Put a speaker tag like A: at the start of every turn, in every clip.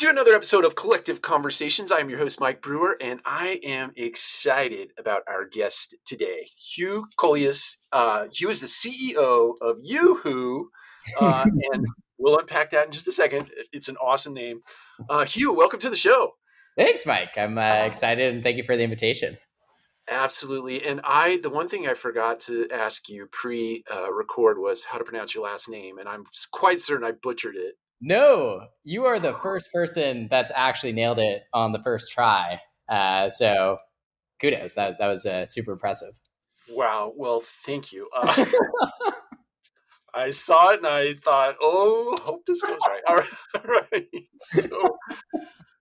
A: to another episode of Collective Conversations. I am your host, Mike Brewer, and I am excited about our guest today, Hugh Collius. Uh, Hugh is the CEO of YooHoo, uh, and we'll unpack that in just a second. It's an awesome name. Uh, Hugh, welcome to the show.
B: Thanks, Mike. I'm uh, excited, and thank you for the invitation.
A: Absolutely. And I, the one thing I forgot to ask you pre uh, record was how to pronounce your last name. And I'm quite certain I butchered it.
B: No, you are the first person that's actually nailed it on the first try. Uh, so kudos. That, that was uh, super impressive.
A: Wow. Well, thank you. Uh, I saw it and I thought, oh, hope this goes right. All right. All right. So,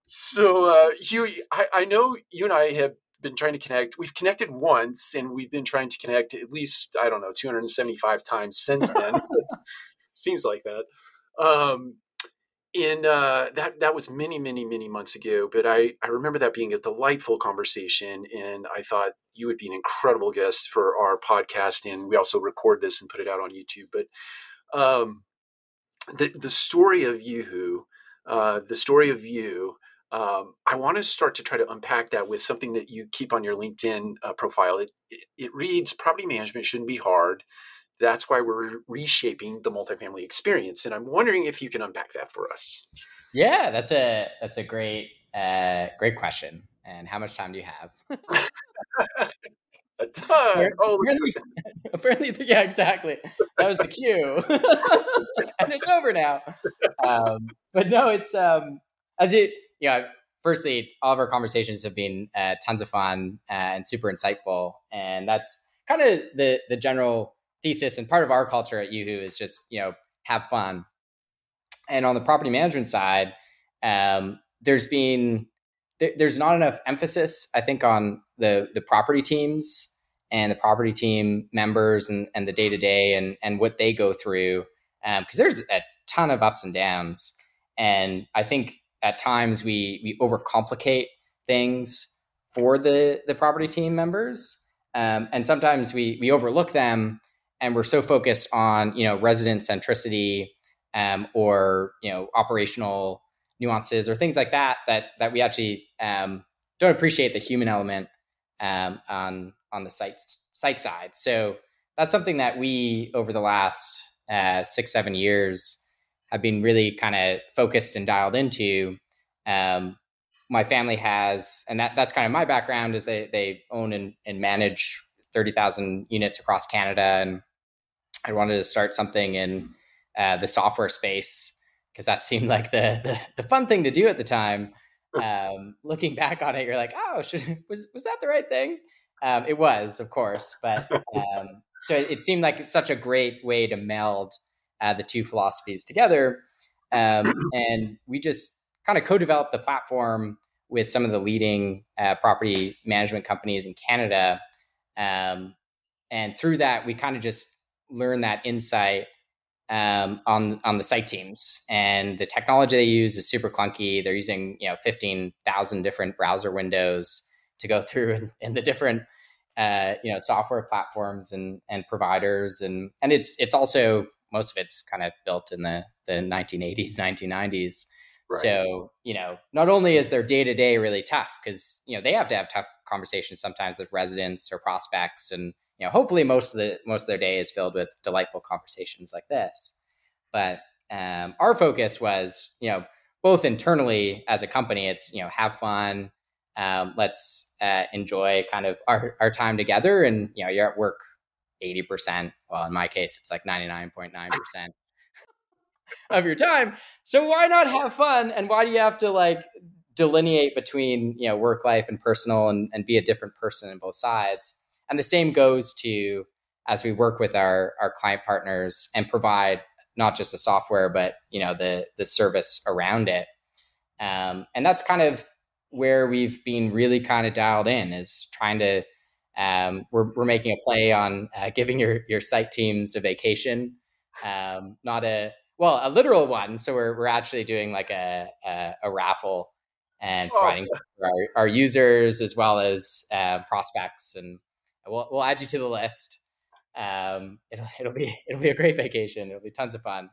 A: so uh, Hugh, I, I know you and I have been trying to connect. We've connected once, and we've been trying to connect at least I don't know 275 times since then. Seems like that. Um, and uh, that that was many, many, many months ago. But I I remember that being a delightful conversation, and I thought you would be an incredible guest for our podcast. And we also record this and put it out on YouTube. But um, the the story of YooHoo, uh, the story of you um, I want to start to try to unpack that with something that you keep on your LinkedIn uh, profile. It, it, it, reads property management shouldn't be hard. That's why we're reshaping the multifamily experience. And I'm wondering if you can unpack that for us.
B: Yeah, that's a that's a great uh, great question. And how much time do you have?
A: a ton.
B: Oh, apparently, apparently, yeah, exactly. That was the cue, and it's over now. Um, but no, it's um, as it yeah, firstly, all of our conversations have been uh, tons of fun and super insightful, and that's kind of the the general thesis and part of our culture at YooHoo is just you know have fun. And on the property management side, um, there's been there, there's not enough emphasis, I think, on the the property teams and the property team members and, and the day to day and and what they go through because um, there's a ton of ups and downs. And I think at times we we overcomplicate things for the the property team members, um, and sometimes we we overlook them, and we're so focused on you know resident centricity um, or you know operational nuances or things like that that that we actually um, don't appreciate the human element um, on on the site site side. So that's something that we over the last uh, six seven years have been really kind of focused and dialed into. Um, my family has, and that that's kind of my background is they they own and, and manage thirty thousand units across Canada, and I wanted to start something in uh, the software space because that seemed like the, the, the fun thing to do at the time. Um, looking back on it, you're like, oh, should, was was that the right thing? Um, it was, of course, but um, so it, it, seemed like such a great way to meld uh, the two philosophies together. Um, and we just kind of co-developed the platform with some of the leading uh, property management companies in Canada. Um, and through that, we kind of just learned that insight um, on on the site teams. And the technology they use is super clunky. They're using you know fifteen thousand different browser windows to go through in, in the different uh, you know software platforms and and providers. And and it's it's also most of it's kind of built in the the 1980s, 1990s. Right. So, you know, not only is their day to day really tough because, you know, they have to have tough conversations sometimes with residents or prospects. And, you know, hopefully most of the most of their day is filled with delightful conversations like this. But um, our focus was, you know, both internally as a company, it's, you know, have fun. Um, let's uh, enjoy kind of our, our time together. And, you know, you're at work 80%. Well, in my case, it's like 99.9% of your time. So why not have fun? And why do you have to like delineate between, you know, work life and personal and, and be a different person in both sides? And the same goes to as we work with our, our client partners and provide not just the software, but you know, the the service around it. Um, and that's kind of where we've been really kind of dialed in is trying to um, we're, we're making a play on uh, giving your your site teams a vacation um, not a well, a literal one. So we're we're actually doing like a a, a raffle and oh, providing oh. our, our users as well as uh, prospects, and we'll we'll add you to the list. Um, it'll it'll be it'll be a great vacation. It'll be tons of fun.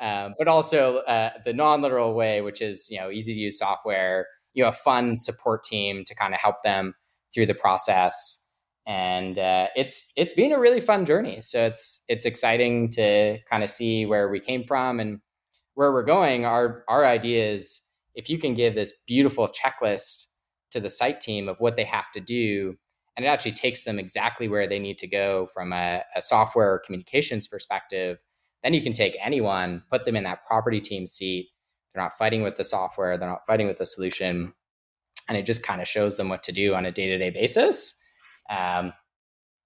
B: um, but also uh, the non-literal way, which is you know easy to use software. You know, a fun support team to kind of help them through the process, and uh, it's it's been a really fun journey. So it's it's exciting to kind of see where we came from and where we're going. Our our idea is if you can give this beautiful checklist to the site team of what they have to do and it actually takes them exactly where they need to go from a, a software communications perspective then you can take anyone put them in that property team seat. They're not fighting with the software they're not fighting with the solution and it just kind of shows them what to do on a day-to-day basis. Um,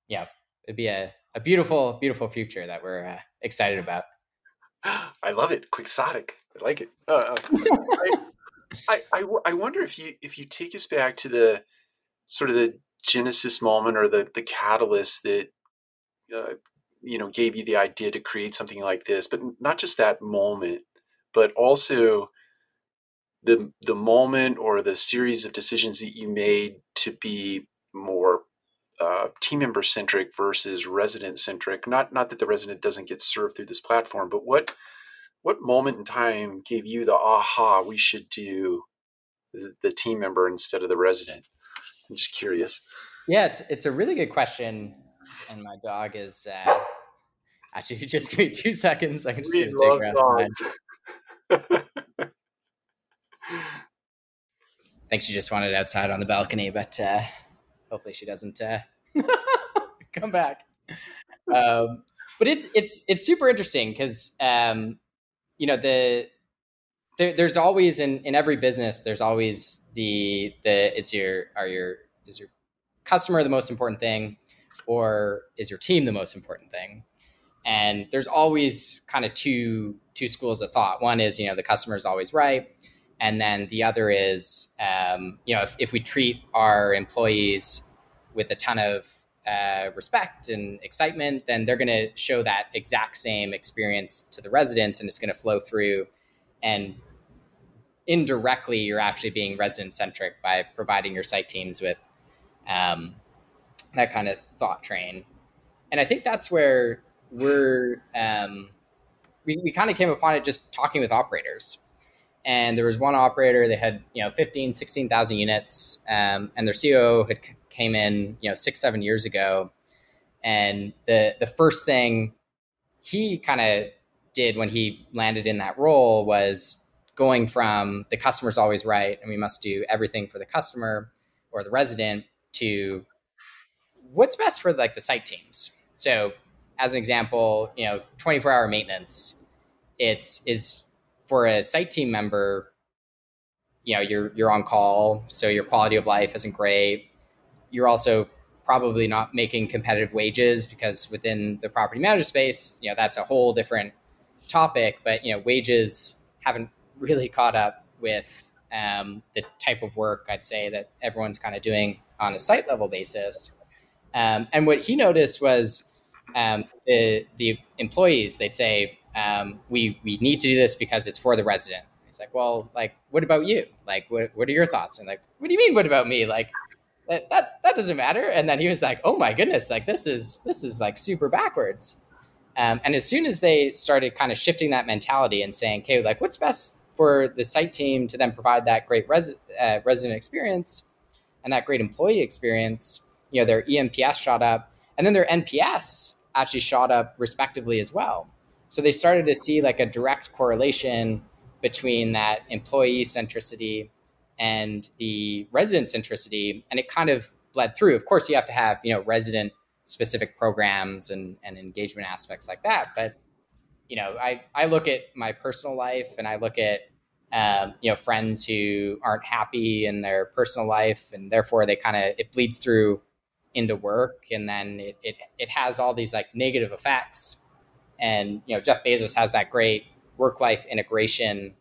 B: yeah it'd be a, a beautiful beautiful future that we're uh, excited about.
A: I love it quixotic i like it. Uh, uh I, I wonder if you if you take us back to the sort of the genesis moment or the the catalyst that uh, you know gave you the idea to create something like this, but not just that moment, but also the the moment or the series of decisions that you made to be more uh, team member centric versus resident centric. Not not that the resident doesn't get served through this platform, but what what moment in time gave you the aha we should do the, the team member instead of the resident i'm just curious.
B: Yeah it's, it's a really good question and my dog is uh, actually just give me two seconds i can just outside I think she just wanted outside on the balcony, but uh, hopefully she doesn't uh, come back. Um, but it's it's it's super interesting because um, you know the there, there's always in in every business there's always the the is your are your is your customer the most important thing or is your team the most important thing and there's always kind of two two schools of thought one is you know the customer is always right and then the other is um, you know if, if we treat our employees with a ton of uh, respect and excitement, then they're going to show that exact same experience to the residents and it's going to flow through. And indirectly, you're actually being resident centric by providing your site teams with um, that kind of thought train. And I think that's where we're, um, we, we kind of came upon it just talking with operators. And there was one operator, they had, you know, 15, 16,000 units, um, and their COO had came in, you know, six, seven years ago. And the the first thing he kind of did when he landed in that role was going from the customer's always right and we must do everything for the customer or the resident to what's best for like the site teams. So as an example, you know, 24 hour maintenance, it's is for a site team member, you know, you're you're on call, so your quality of life isn't great you're also probably not making competitive wages because within the property manager space, you know, that's a whole different topic. But you know, wages haven't really caught up with um, the type of work I'd say that everyone's kind of doing on a site level basis. Um, and what he noticed was um, the the employees they'd say um, we we need to do this because it's for the resident. He's like, well, like, what about you? Like, what what are your thoughts? And like, what do you mean, what about me? Like, that, that that doesn't matter and then he was like oh my goodness like this is this is like super backwards um, and as soon as they started kind of shifting that mentality and saying okay like what's best for the site team to then provide that great res- uh, resident experience and that great employee experience you know their eNPS shot up and then their nps actually shot up respectively as well so they started to see like a direct correlation between that employee centricity and the resident centricity, and it kind of bled through. Of course, you have to have you know resident specific programs and, and engagement aspects like that. But you know, I I look at my personal life and I look at um, you know friends who aren't happy in their personal life, and therefore they kind of it bleeds through into work, and then it, it it has all these like negative effects. And you know, Jeff Bezos has that great work life integration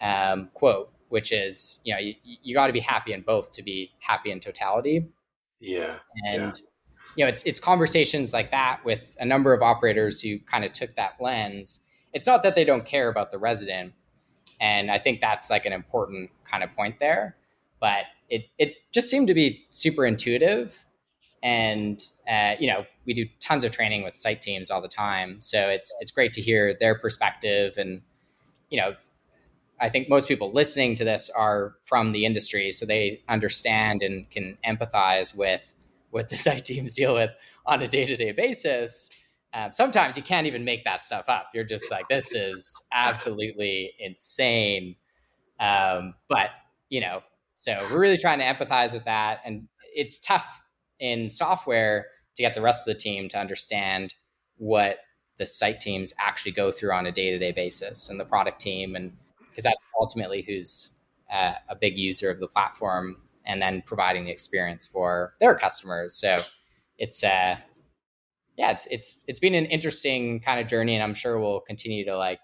B: um, quote which is you know you, you got to be happy in both to be happy in totality
A: yeah
B: and yeah. You know it's it's conversations like that with a number of operators who kind of took that lens. It's not that they don't care about the resident and i think that's like an important kind of point there but it it just seemed to be super intuitive. And uh, you know we do tons of training with site teams all the time so it's it's great to hear their perspective. And you know, I think most people listening to this are from the industry, so they understand and can empathize with what the site teams deal with on a day to day basis. Um, sometimes you can't even make that stuff up. You're just like, this is absolutely insane. Um, but, you know, so we're really trying to empathize with that. And it's tough in software to get the rest of the team to understand what the site teams actually go through on a day to day basis and the product team. And because that's ultimately who's uh, a big user of the platform and then providing the experience for their customers. So it's, uh, yeah, it's it's it's been an interesting kind of journey, and I'm sure we'll continue to like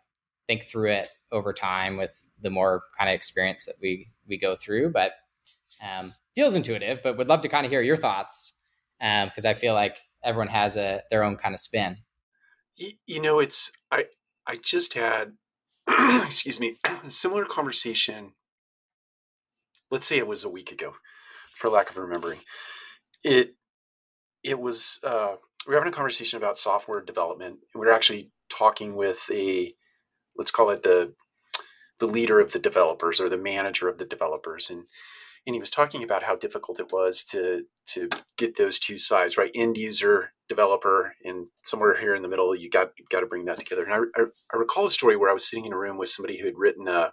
B: think through it over time with the more kind of experience that we we go through. But um, feels intuitive, but would love to kind of hear your thoughts because um, I feel like everyone has a their own kind of spin.
A: You, you know, it's I I just had excuse me a similar conversation. Let's say it was a week ago, for lack of remembering. It it was uh, we were having a conversation about software development, and we were actually talking with a let's call it the the leader of the developers or the manager of the developers, and and he was talking about how difficult it was to to get those two sides right end user developer and somewhere here in the middle you got got to bring that together and I, I, I, recall a story where i was sitting in a room with somebody who had written a,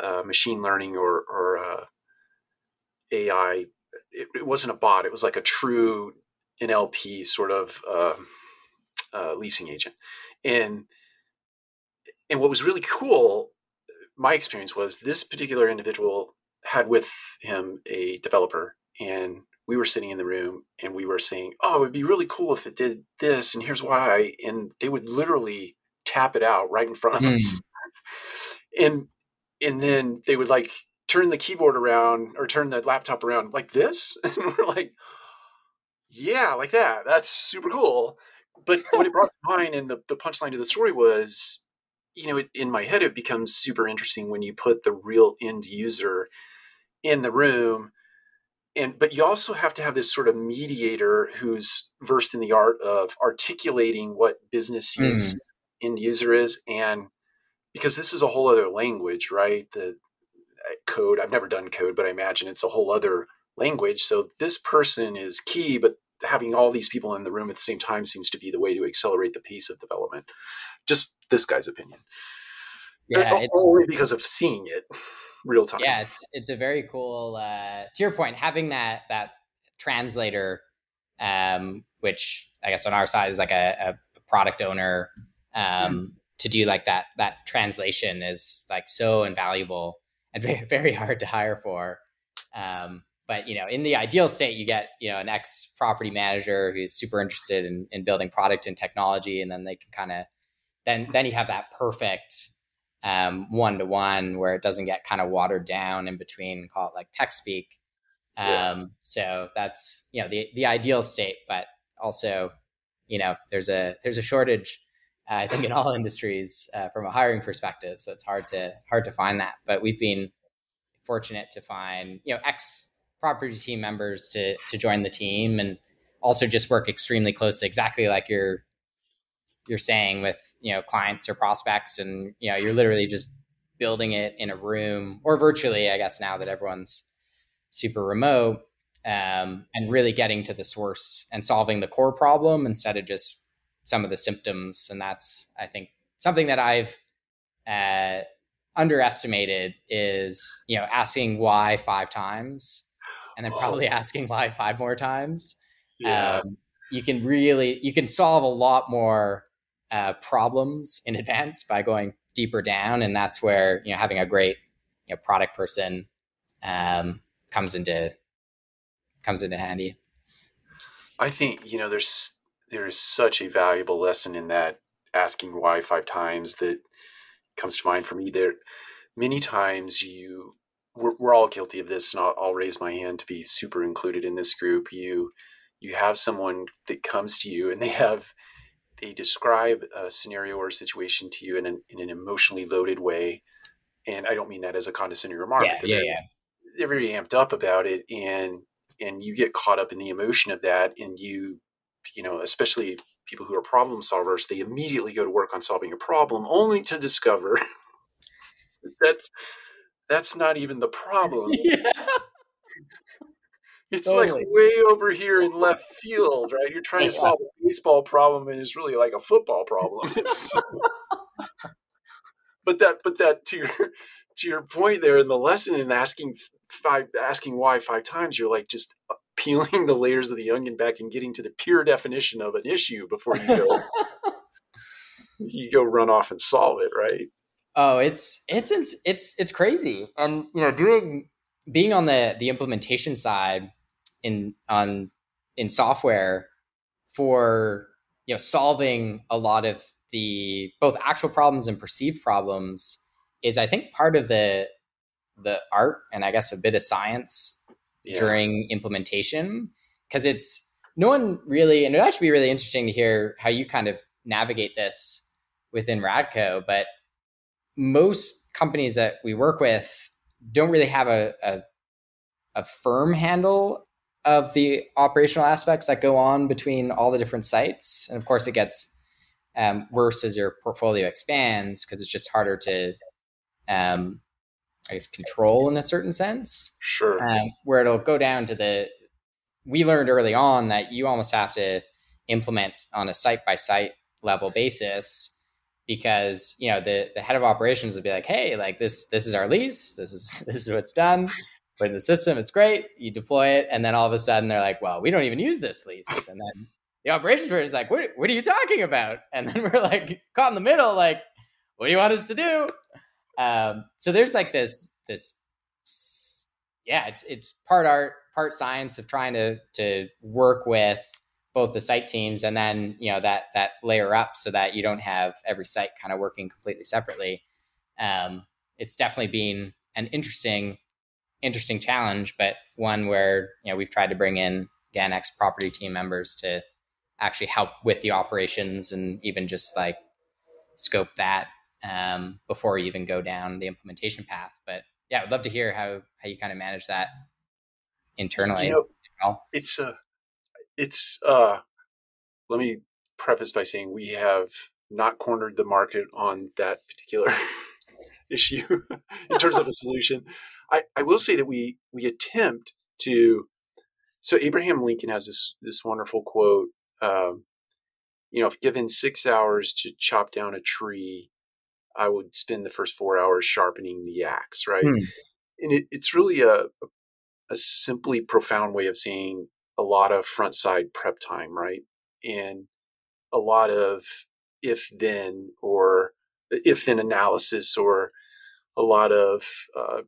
A: a machine learning or or a ai it, it, wasn't a bot. It was like a true NLP sort of uh, uh, leasing agent, and and what was really cool, my experience was this particular individual had with him a developer, and we were sitting in the room and we were saying, "Oh, it'd be really cool if it did this, and here's why," and they would literally tap it out right in front of mm. us, and and then they would like turn the keyboard around or turn the laptop around like this, and we're like yeah, like that. That's super cool. But what it brought to mind and the, the punchline to the story was, you know, it, in my head, it becomes super interesting when you put the real end user in the room. And, but you also have to have this sort of mediator who's versed in the art of articulating what business use mm. end user is. And because this is a whole other language, right? The uh, code, I've never done code, but I imagine it's a whole other language. So this person is key, but having all these people in the room at the same time seems to be the way to accelerate the pace of development. Just this guy's opinion. Yeah, it's, only because of seeing it real time.
B: Yeah, it's it's a very cool. Uh, to your point, having that that translator, um, which I guess on our side is like a, a product owner, um, mm to do like that that translation is like so invaluable and very very hard to hire for. Um, but you know in the ideal state you get you know an ex property manager who's super interested in, in building product and technology and then they can kind of then then you have that perfect one to one where it doesn't get kind of watered down in between call it like tech speak um, yeah. so that's you know the the ideal state but also you know there's a there's a shortage i think in all industries uh, from a hiring perspective so it's hard to hard to find that but we've been fortunate to find you know ex property team members to to join the team and also just work extremely closely exactly like you're you're saying with you know clients or prospects and you know you're literally just building it in a room or virtually i guess now that everyone's super remote um, and really getting to the source and solving the core problem instead of just some of the symptoms and that's i think something that i've uh, underestimated is you know asking why five times and then oh. probably asking why five more times. Yeah. Um, you can really you can solve a lot more uh, problems in advance by going deeper down, and that's where you know having a great you know product person um, comes into comes into handy.
A: I think you know there's there is such a valuable lesson in that asking why five times that comes to mind for me. There many times you we're, we're all guilty of this and I'll, I'll raise my hand to be super included in this group you you have someone that comes to you and they have they describe a scenario or a situation to you in an, in an emotionally loaded way and i don't mean that as a condescending remark
B: yeah, yeah, yeah.
A: they're very amped up about it and and you get caught up in the emotion of that and you you know especially people who are problem solvers they immediately go to work on solving a problem only to discover that's that's not even the problem.
B: yeah.
A: It's
B: Totally.
A: like way over here in left field, right? You're trying to solve a baseball problem, and it's really like a football problem. But that, but that to your to your point there in the lesson and asking five, asking why five times, you're like just uh, peeling the layers of the onion back and getting to the pure definition of an issue before you go you go run off and solve it, right?
B: Oh, it's it's it's it's it's crazy. And you know, doing being on the the implementation side in on in software for you know solving a lot of the both actual problems and perceived problems is I think part of the the art and I guess a bit of science
A: Yeah.
B: during implementation because it's no one really and it actually be really interesting to hear how you kind of navigate this within Radco but most companies that we work with don't really have a, a, a firm handle of the operational aspects that go on between all the different sites and of course it gets um, worse as your portfolio expands because it's just harder to um, i guess control in a certain sense
A: Sure.
B: um, where it'll go down to the we learned early on that you almost have to implement on a site by site level basis because you know the the head of operations would be like hey like this this is our lease. This is this is what's done. Put in the system. It's great. You deploy it. And then all of a sudden they're like well we don't even use this lease. And then the operations person is like what, what are you talking about? And then we're like caught in the middle like what do you want us to do um, so there's like this this yeah it's it's part art part science of trying to to work with both the site teams and then you know that that layer up so that you don't have every site kind of working completely separately. Um, it's definitely been an interesting interesting challenge but one where you know we've tried to bring in again ex property team members to actually help with the operations and even just like scope that um, before you even go down the implementation path but yeah i'd love to hear how how you kind of manage that internally
A: You know, it's a, it's uh. Let me preface by saying we have not cornered the market on that particular issue in terms of a solution. I, I will say that we we attempt to. So Abraham Lincoln has this this wonderful quote. Um, you know, if given six hours to chop down a tree, I would spend the first four hours sharpening the axe. Right,
B: Hmm.
A: and it, it's really a a simply profound way of saying a lot of front side prep time, right? And a lot of if then or if then analysis or a lot of uh,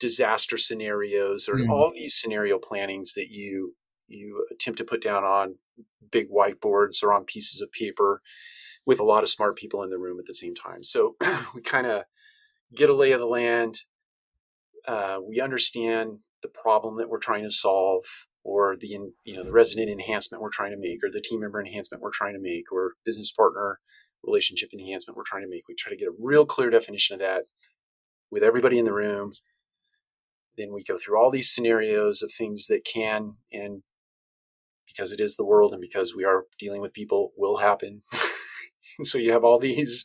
A: disaster scenarios or
B: Mm.
A: all these scenario plannings that you you attempt to put down on big whiteboards or on pieces of paper with a lot of smart people in the room at the same time. So we kind of get a lay of the land. Uh, we understand the problem that we're trying to solve or the you know the resident enhancement we're trying to make or the team member enhancement we're trying to make or business partner relationship enhancement we're trying to make we try to get a real clear definition of that with everybody in the room then we go through all these scenarios of things that can and because it is the world and because we are dealing with people will happen so you have all these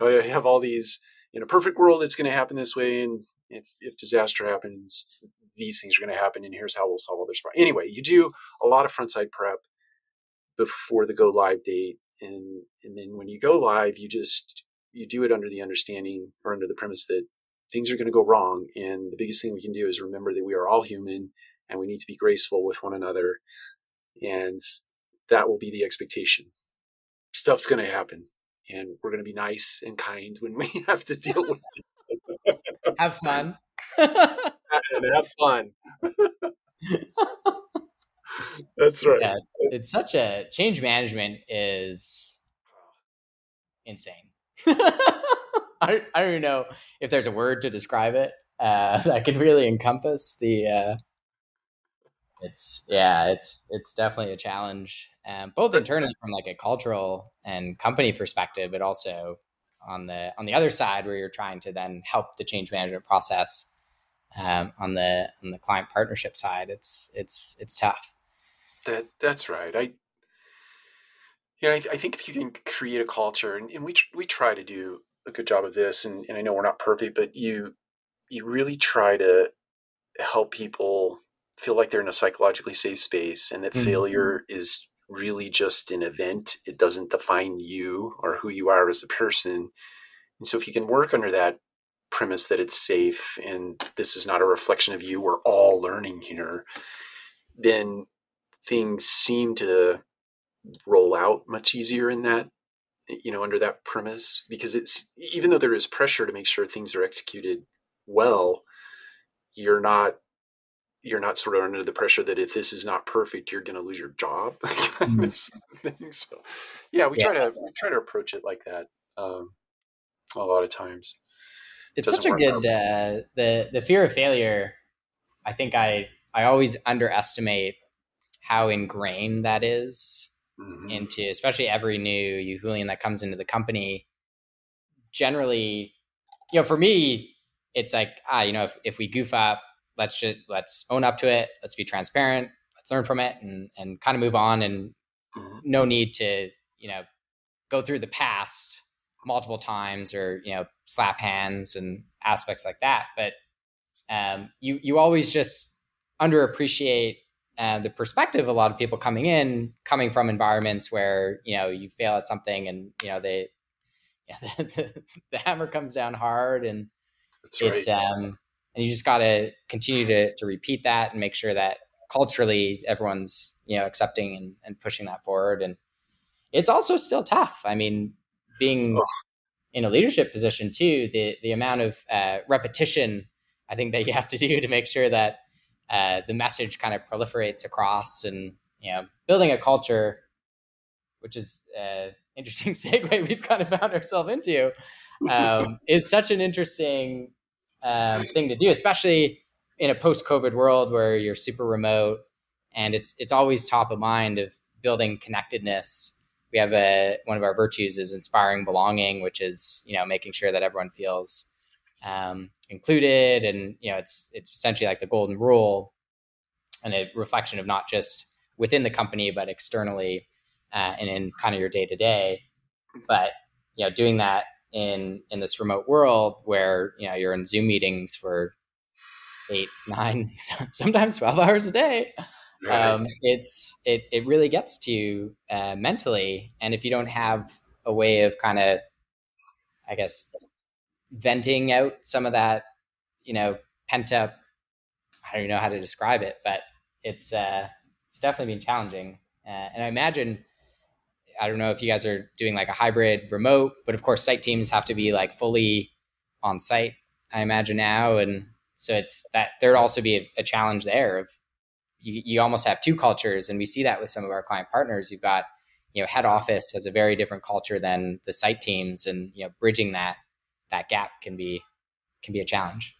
A: oh, you have all these in a perfect world it's going to happen this way and if, if disaster happens these things are going to happen and here's how we'll solve all this problem. anyway you do a lot of frontside prep before the go live date and and then when you go live you just you do it under the understanding or under the premise that things are going to go wrong and the biggest thing we can do is remember that we are all human and we need to be graceful with one another and that will be the expectation stuff's going to happen and we're going to be nice and kind when we have to deal with it.
B: have fun
A: and have fun that's right
B: Yeah. it's such a change management is insane I, don't, I don't even know if there's a word to describe it uh, that can really encompass the uh, it's yeah it's it's definitely a challenge um, both internally from like a cultural and company perspective but also on the on the other side where you're trying to then help the change management process um, on the on the client partnership side it's it's it's tough
A: That that's right. I you know I, I think if you can create a culture, and, and we tr- we try to do a good job of this, and, and I know we're not perfect, but you you really try to help people feel like they're in a psychologically safe space, and that mm-hmm. failure is really just an event. It doesn't define you or who you are as a person. And so, if you can work under that premise that it's safe and this is not a reflection of you, we're all learning here, then things seem to roll out much easier in that you know under that premise because it's even though there is pressure to make sure things are executed well you're not you're not sort of under the pressure that if this is not perfect you're going to lose your job mm-hmm. so yeah we yeah. try to we try to approach it like that um, a lot of times
B: it's such a good uh, the the fear of failure i think i i always underestimate how ingrained that is mm-hmm. into especially every new Yuhulian that comes into the company. Generally, you know, for me, it's like ah, you know, if, if we goof up, let's just let's own up to it. Let's be transparent. Let's learn from it and and kind of move on. And mm-hmm. no need to you know go through the past multiple times or you know slap hands and aspects like that. But um, you you always just underappreciate uh, the perspective a lot of people coming in coming from environments where you know you fail at something and you know they the, the, the hammer comes down hard and That's it, right. um, and you just got to continue to to repeat that and make sure that culturally everyone's you know accepting and, and pushing that forward and it's also still tough i mean being oh. in a leadership position too the the amount of uh, repetition i think that you have to do to make sure that uh, the message kind of proliferates across and you know building a culture which is an uh, interesting segue we've kind of found ourselves into um, is such an interesting um, thing to do especially in a post-covid world where you're super remote and it's it's always top of mind of building connectedness. We have a one of our virtues is inspiring belonging which is you know making sure that everyone feels um, included and you know it's it's essentially like the golden rule and a reflection of not just within the company but externally uh, and in kind of your day to day but you know doing that in in this remote world where you know you're in zoom meetings for eight nine sometimes 12 hours a day right. um, it's it, it really gets to you uh, mentally and if you don't have a way of kind of i guess venting out some of that, you know, pent up. I don't even know how to describe it, but it's uh, it's definitely been challenging. Uh, and I imagine, I don't know if you guys are doing like a hybrid remote, but of course, site teams have to be like fully on site. I imagine now, and so it's that there'd also be a, a challenge there of you, you almost have two cultures, and we see that with some of our client partners. You've got you know head office has a very different culture than the site teams, and you know bridging that that gap can be can be a challenge.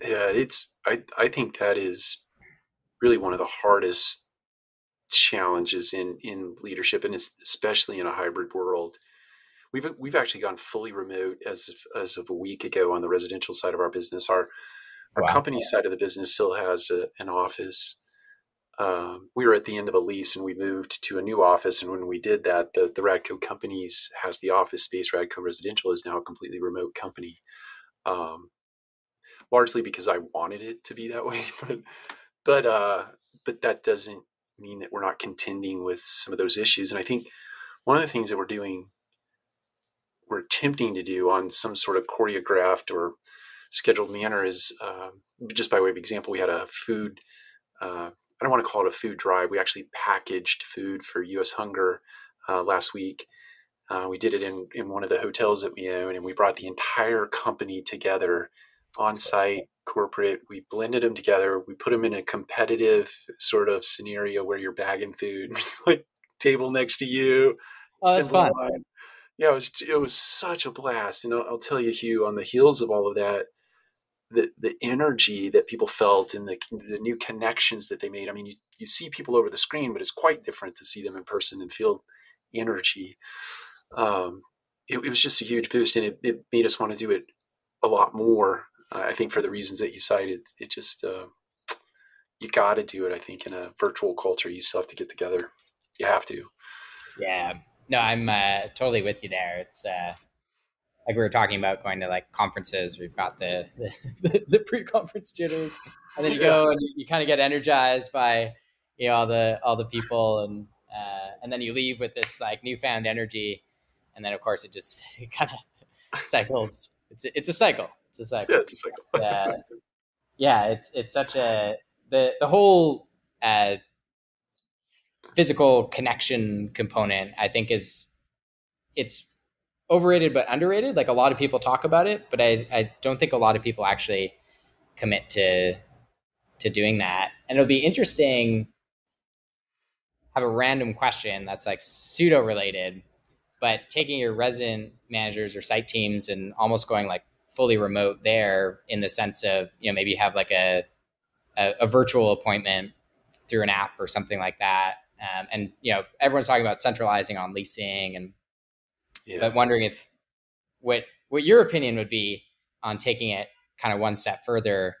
A: Yeah, it's I I think that is really one of the hardest challenges in in leadership and especially in a hybrid world. We've we've actually gone fully remote as of, as of a week ago on the residential side of our business. Our our wow. company side of the business still has a, an office. Um, we were at the end of a lease and we moved to a new office. And when we did that, the, the Radco companies has the office space. Radco Residential is now a completely remote company, um, largely because I wanted it to be that way. But but uh, but that doesn't mean that we're not contending with some of those issues. And I think one of the things that we're doing, we're attempting to do on some sort of choreographed or scheduled manner is uh, just by way of example, we had a food. Uh, I don't want to call it a food drive. We actually packaged food for U.S. Hunger uh, last week. Uh, we did it in, in one of the hotels that we own, and we brought the entire company together on site, corporate. We blended them together. We put them in a competitive sort of scenario where you're bagging food, like table next to you.
B: Oh, that's fun.
A: Line. Yeah, it was it was such a blast, and I'll, I'll tell you, Hugh, on the heels of all of that, the the energy that people felt and the the new connections that they made. I mean, you, you see people over the screen, but it's quite different to see them in person and feel energy. Um, it, it, was just a huge boost, and it, it, made us want to do it a lot more. I think for the reasons that you cited, it just uh, you got to do it. I think in a virtual culture, you still have to get together. You have to.
B: Yeah. No, I'm uh, totally with you there. It's uh, like we were talking about going to like conferences. We've got the the, the pre-conference jitters, and then you go and you, you kind of get energized by you know all the all the people, and uh, and then you leave with this like newfound energy, and then of course it just it kind of cycles. It's a, it's a cycle. It's a cycle.
A: Yeah, it's a cycle.
B: uh, yeah, it's it's such a the the whole uh, physical connection component. I think is it's overrated but underrated. Like a lot of people talk about it, but I, I don't think a lot of people actually commit to to doing that. And it'll be interesting have a random question that's like pseudo related, but taking your resident managers or site teams and almost going like fully remote there in the sense of, you know, maybe you have like a a, a virtual appointment through an app or something like that. Um, and you know, everyone's talking about centralizing on leasing and yeah. but wondering if what what your opinion would be on taking it kind of one step further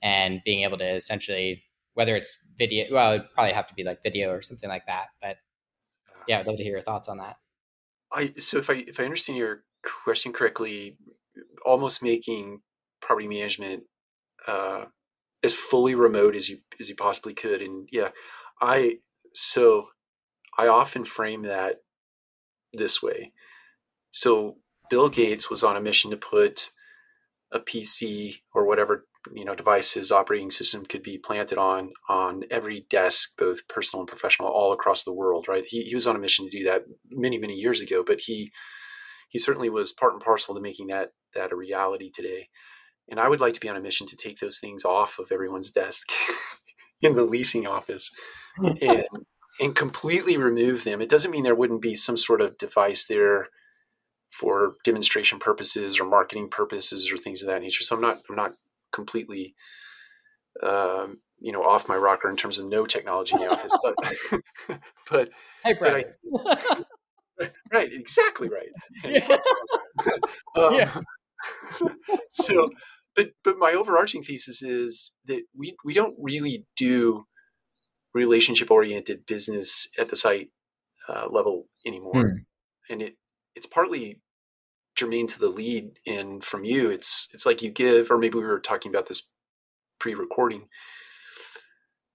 B: and being able to essentially whether it's video well it'd probably have to be like video or something like that but yeah i'd love to hear your thoughts on that
A: i so if i if i understand your question correctly almost making property management uh as fully remote as you as you possibly could and yeah i so i often frame that this way so Bill Gates was on a mission to put a PC or whatever you know devices operating system could be planted on on every desk, both personal and professional, all across the world. Right? He, he was on a mission to do that many many years ago, but he he certainly was part and parcel to making that that a reality today. And I would like to be on a mission to take those things off of everyone's desk in the leasing office and and completely remove them. It doesn't mean there wouldn't be some sort of device there for demonstration purposes or marketing purposes or things of that nature. So I'm not I'm not completely um, you know off my rocker in terms of no technology in the office, but but. But I, right, exactly right. Yeah. um, yeah. so, but but my overarching thesis is that we we don't really do relationship oriented business at the site uh, level anymore, hmm. and it it's partly germane to the lead and from you it's it's like you give or maybe we were talking about this pre-recording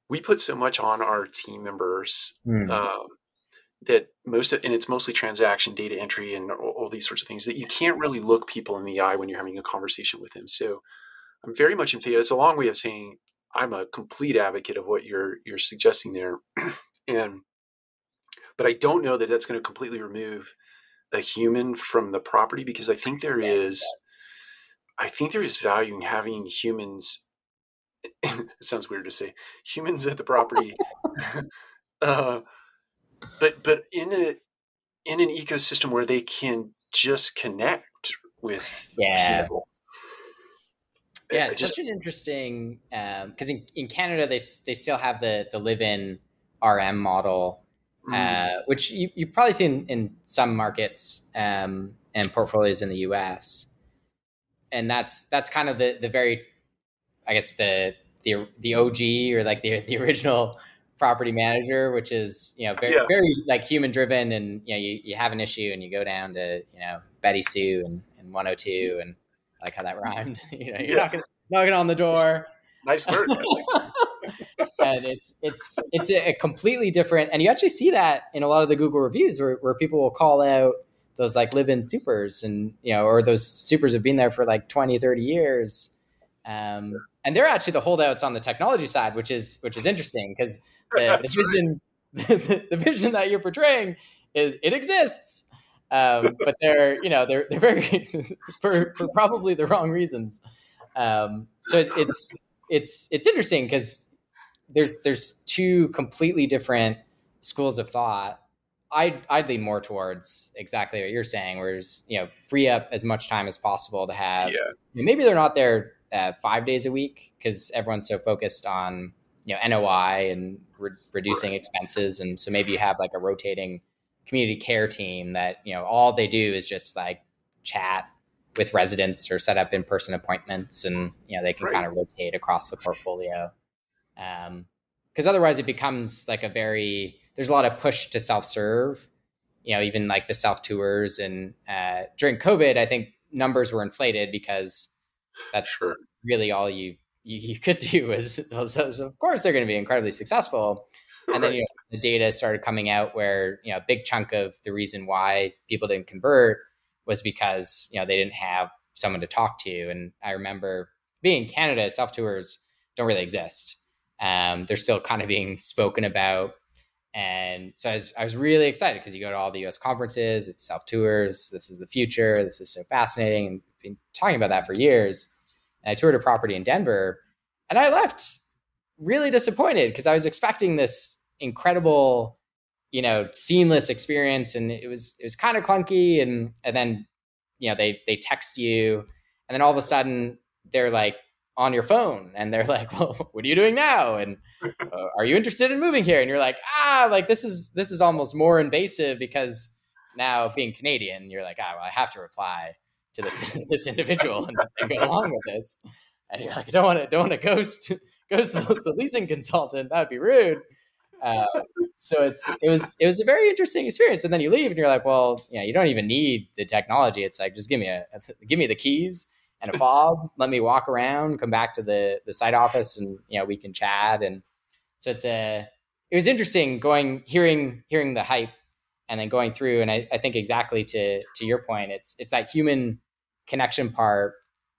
A: we put so much on our team members mm. um, that most of, and it's mostly transaction data entry and all, all, these sorts of things that you can't really look people in the eye when you're having a conversation with them so i'm very much in favor it's a long way of saying i'm a complete advocate of what you're you're suggesting there and but i don't know that that's going to completely remove a human from the property because I think there is, I think there is value in having humans. it sounds weird to say humans at the property, uh, but but in a in an ecosystem where they can just connect with
B: yeah.
A: people.
B: Yeah, it's just, such an interesting because um, in, in Canada they they still have the the live in RM model mm. uh, which you, you probably see in, in some markets um, and portfolios in the US. And that's that's kind of the the very, I guess the the the OG or like the the original property manager, which is you know very yeah. very like human driven, and you know you, you have an issue and you go down to you know Betty Sue and, and 102 and I like how that rhymed. you know, you're yeah. knocking knocking on the door.
A: Nice word.
B: and it's it's it's a completely different and you actually see that in a lot of the google reviews where, where people will call out those like live-in supers and you know or those supers have been there for like 20 30 years um, and they're actually the holdouts on the technology side which is which is interesting because the, the, vision right. the, vision that you're portraying is it exists um, but they're you know they're they're very for, for probably the wrong reasons um, so it, it's it's it's interesting because there's there's two completely different schools of thought. I'd I'd lean more towards exactly what you're saying, whereas you know free up as much time as possible to have.
A: Yeah.
B: Maybe they're not there uh, five days a week because everyone's so focused on you know NOI and re- reducing right. expenses, and so maybe you have like a rotating community care team that you know all they do is just like chat with residents or set up in-person appointments and you know they can right. kind of rotate across the portfolio um because otherwise it becomes like a very there's a lot of push to self-serve you know even like the self tours and uh, during covid i think numbers were inflated because that's sure. really all you, you, you could do is so of course they're going to be incredibly successful and right. then you know, the data started coming out where you know a big chunk of the reason why people didn't convert was because you know they didn't have someone to talk to and i remember being in canada self tours don't really exist um, they're still kind of being spoken about and so I was, I was really excited because you go to all the US conferences, it's self tours, this is the future, this is so fascinating. And been talking about that for years. And I toured a property in Denver and I left really disappointed because I was expecting this incredible, you know, seamless experience. And it was it was kind of clunky. And and then, you know, they they text you and then all of a sudden they're like, on your phone and they're like well what are you doing now and uh, are you interested in moving here and you're like ah like this is this is almost more invasive because now being canadian you're like ah well i have to reply to this this individual and, and go along with this. And you're like i don't want to don't want to ghost ghost the, leasing consultant. That would be rude. Uh, so it's it was it was a very interesting experience. And then you leave and you're like well yeah you don't even need the technology. It's like just give me a, a give me the keys and a fob. Let me walk around, come back to the the site office, and you know we can chat. And so it's a it was interesting going hearing hearing the hype and then going through. And I, I think exactly to to your point, it's it's that human connection part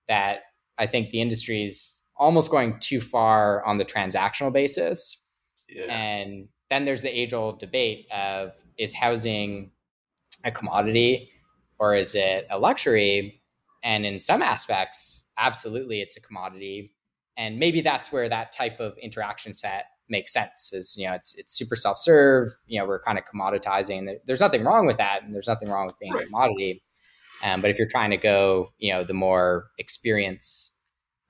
B: that I think the industry is almost going too far on the transactional basis. Yeah. And then there's the age old debate of is housing a commodity or is it a luxury? And in some aspects, absolutely, it's a commodity. And maybe that's where that type of interaction set makes sense. Is you know, it's it's super self serve. You know, we're kind of commoditizing. There's nothing wrong with that, and there's nothing wrong with being a commodity. Um, but if you're trying to go, you know, the more experience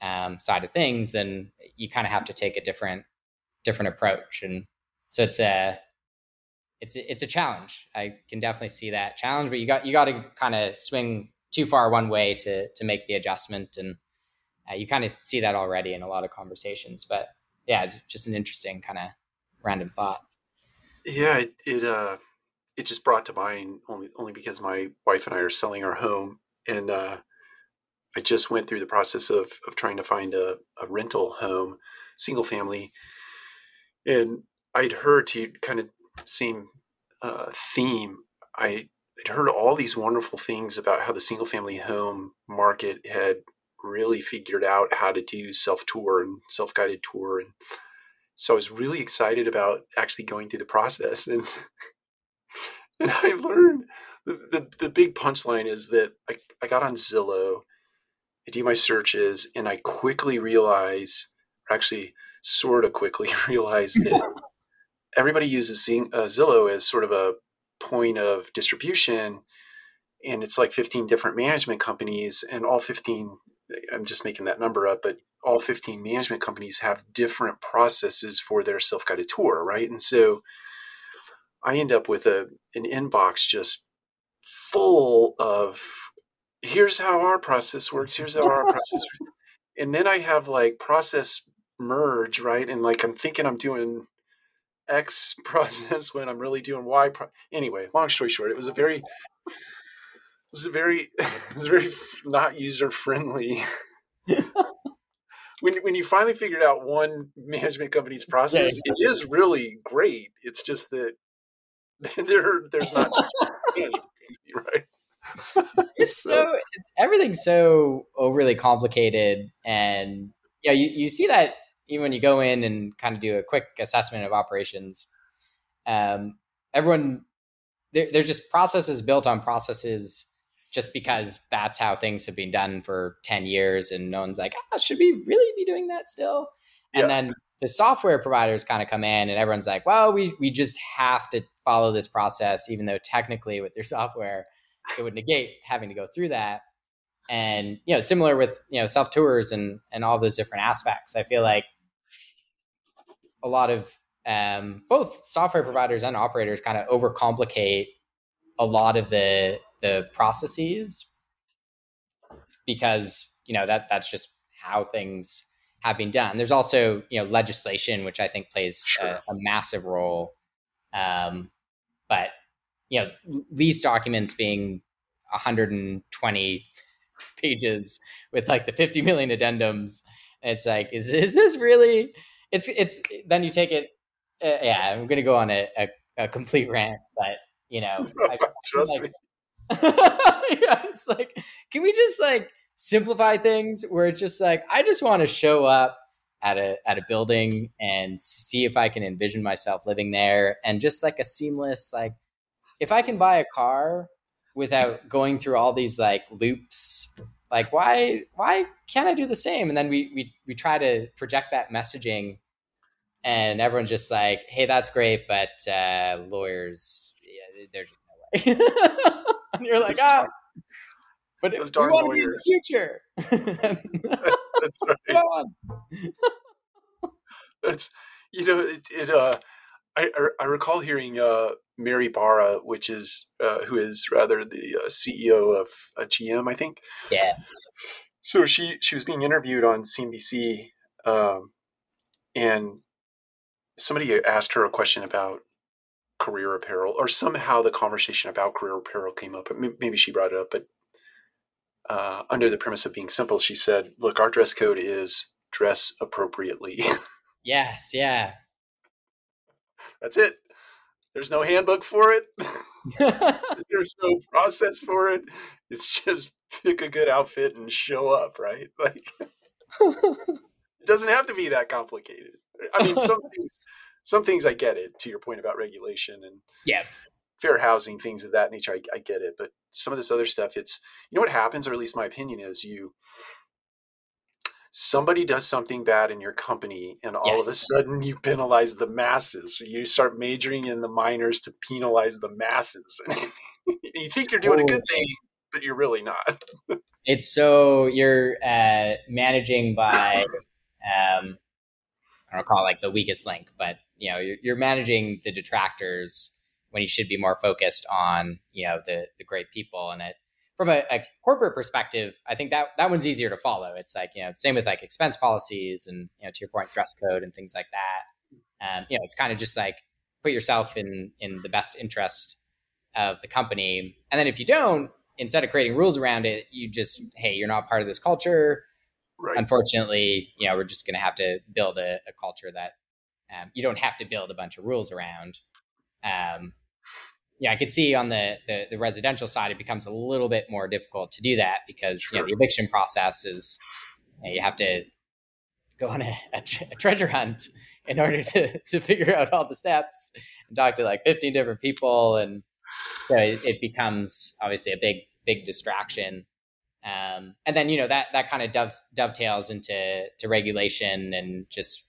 B: um, side of things, then you kind of have to take a different different approach. And so it's a it's a, it's a challenge. I can definitely see that challenge, but you got you got to kind of swing too far one way to to make the adjustment and uh, you kind of see that already in a lot of conversations but yeah just an interesting kind of random thought.
A: Yeah it, it uh it just brought to mind only only because my wife and I are selling our home and uh I just went through the process of of trying to find a, a rental home single family. And I'd heard to kind of same uh, theme. I I'd heard all these wonderful things about how the single family home market had really figured out how to do self tour and self guided tour. And so I was really excited about actually going through the process. And, and I learned the, the, the big punchline is that I, I got on Zillow, I do my searches, and I quickly realize, or actually, sort of quickly realize that everybody uses uh, Zillow as sort of a point of distribution and it's like 15 different management companies and all 15 i'm just making that number up but all 15 management companies have different processes for their self-guided tour right and so i end up with a an inbox just full of here's how our process works here's how our process works. and then i have like process merge right and like i'm thinking i'm doing X process when I'm really doing Y. Pro- anyway, long story short, it was a very, it was a very, it was very not user friendly. when when you finally figured out one management company's process, yeah, yeah. it is really great. It's just that there there's not right.
B: it's so, so everything's so overly complicated, and yeah, you, you see that even when you go in and kind of do a quick assessment of operations, um, everyone there, there's just processes built on processes just because that's how things have been done for 10 years and no one's like oh, should we really be doing that still? And yeah. then the software providers kind of come in and everyone's like well we, we just have to follow this process even though technically with their software it would negate having to go through that. And you know similar with you know self tours and and all those different aspects. I feel like a lot of um, both software providers and operators kind of overcomplicate a lot of the the processes because you know that that's just how things have been done. There's also you know legislation which I think plays sure. a, a, massive role, um, but you know these documents being 120 pages with like the 50 million addendums. It's like, is, is this really? It's, it's, then you take it. Uh, yeah, I'm going to go on a, a, a, complete rant, but you know, I, like. yeah, it's like, can we just like simplify things where it's just like, I just want to show up at a at a building and see if I can envision myself living there and just like a seamless like if I can buy a car without going through all these like loops like why why can't I do the same? And then we we we try to project that messaging and everyone's just like hey that's great but uh, lawyers yeah there's just no way and you're like
A: Those
B: ah but
A: those
B: we want to be in the future
A: That's right.
B: Come on.
A: That's you know it. it uh, I I- I recall hearing uh, Mary Barra, which is uh, who is rather the uh, CEO of uh, GM, I think.
B: yeah
A: So she she was being interviewed on CNBC, um, and somebody asked her a question about career apparel, or somehow the conversation about career apparel came up. May- Maybe she brought it up, but uh, under the premise of being simple, she said, "Look, our dress code is dress appropriately."
B: yes yeah
A: That's it. There's no handbook for it. There's no process for it. It's just pick a good outfit and show up, right? Like it doesn't have to be that complicated. I mean, some things, some things I get it. To your point about regulation and
B: yeah
A: fair housing, things of that nature, I, I get it. But some of this other stuff, it's you know what happens, or at least my opinion is, you somebody does something bad in your company, and all of a sudden you penalize the masses. You start majoring in the minors to penalize the masses. you think you're doing a good thing, but you're really not.
B: it's so you're uh, managing by um, I don't call it like the weakest link, but you know you're, you're managing the detractors when you should be more focused on you know the the great people. And it from a, a corporate perspective i think that that one's easier to follow. It's like you know same with like expense policies and you know to your point dress code and things like that. Um, you know it's kind of just like put yourself in in the best interest of the company. And then if you don't instead of creating rules around it you just hey you're not part of this culture.
A: Right.
B: unfortunately, you know, we're just going to have to build a, a culture that um, you don't have to build a bunch of rules around. Um, yeah, I could see on the, the the residential side, it becomes a little bit more difficult to do that because you know the eviction process is you, know, you have to go on a, a, tre- a treasure hunt in order to to figure out all the steps and talk to like 15 different people. And so it, it becomes obviously a big big distraction. Um, and then you know that that kind of dove, dovetails into to regulation and just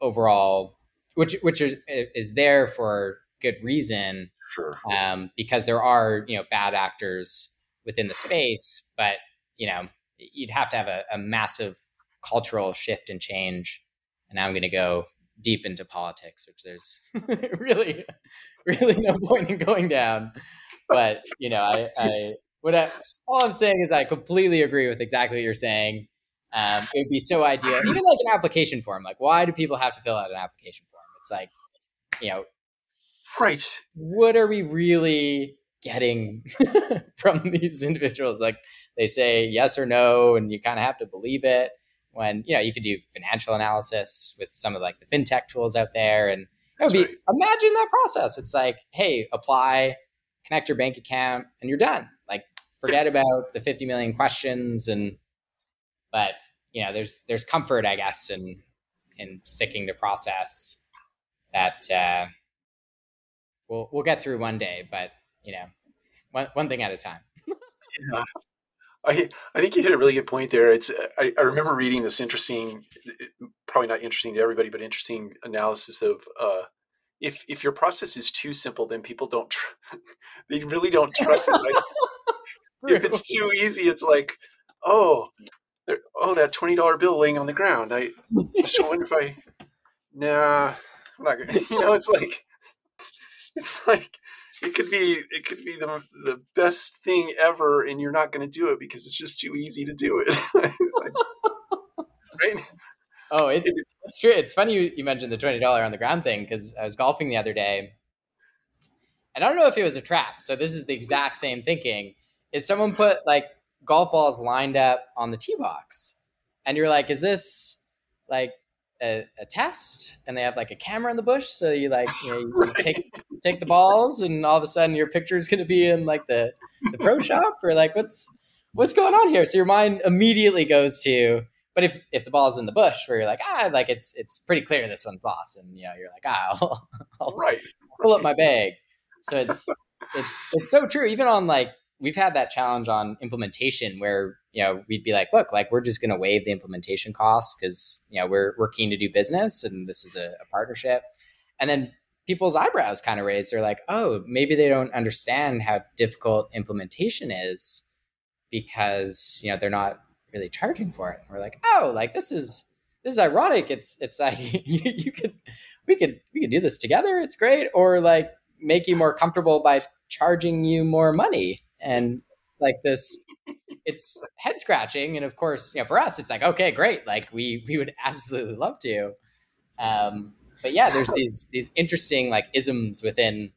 B: overall which which is is there for good reason
A: Sure.
B: um, because there are you know bad actors within the space but you know you'd have to have a, a massive cultural shift and change. And now i'm going to go deep into politics which there's really really no point in going down. But you know i i what I, all i'm saying is i completely agree with exactly what you're saying um, it would be so ideal even like an application form like why do people have to fill out an application form it's like you know
A: Right.
B: what are we really getting from these individuals? Like they say yes or no, and you kind of have to believe it. When you know you could do financial analysis with some of like the fintech tools out there, and it would be
A: right.
B: imagine that process. It's like, hey, apply, connect your bank account, and you're done. Like forget about the 50 million questions and but you know there's there's comfort i guess in in sticking to process that uh we'll we'll get through one day but you know one, one thing at a time
A: Yeah. I I think you hit a really good point there. It's I, I remember reading this interesting, probably not interesting to everybody, but interesting analysis of uh, if if your process is too simple, then people don't tr- they really don't trust it. Right? if it's too easy, it's like oh oh that twenty dollar bill laying on the ground. I just wonder if I nah I'm not gonna you know it's like it's like it could be it could be the the best thing ever and you're not going to do it because it's just too easy to do it. Right?
B: Oh it's it's true. It's funny you, you mentioned the $20 on the ground thing because i was golfing the other day and i don't know if it was a trap. So this is the exact same thinking. Is someone put like golf balls lined up on the tee box, and you're like, is this like a, a, test? And they have like a camera in the bush. So you like you know you, you take take the balls and all of a sudden your picture is going to be in like the the pro shop. Or like what's what's going on here? So your mind immediately goes to but if if the ball's in the bush where you're like ah like it's it's pretty clear this one's lost. And you know you're like ah I'll,
A: I'll right.
B: pull up my bag. So it's it's it's so true. Even on like we've had that challenge on implementation where you know we'd be like look like we're just going to waive the implementation costs because you know we're we're keen to do business and this is a, a partnership. And then people's eyebrows kind of raise. They're like oh maybe they don't understand how difficult implementation is because you know they're not really charging for it. And we're like oh like this is this is ironic. It's it's like you, you could we could we could do this together. It's great. Or like make you more comfortable by charging you more money and it's like this it's head scratching. And of course you know for us it's like okay great. Like we we would absolutely love to. Um but yeah there's these these interesting like isms within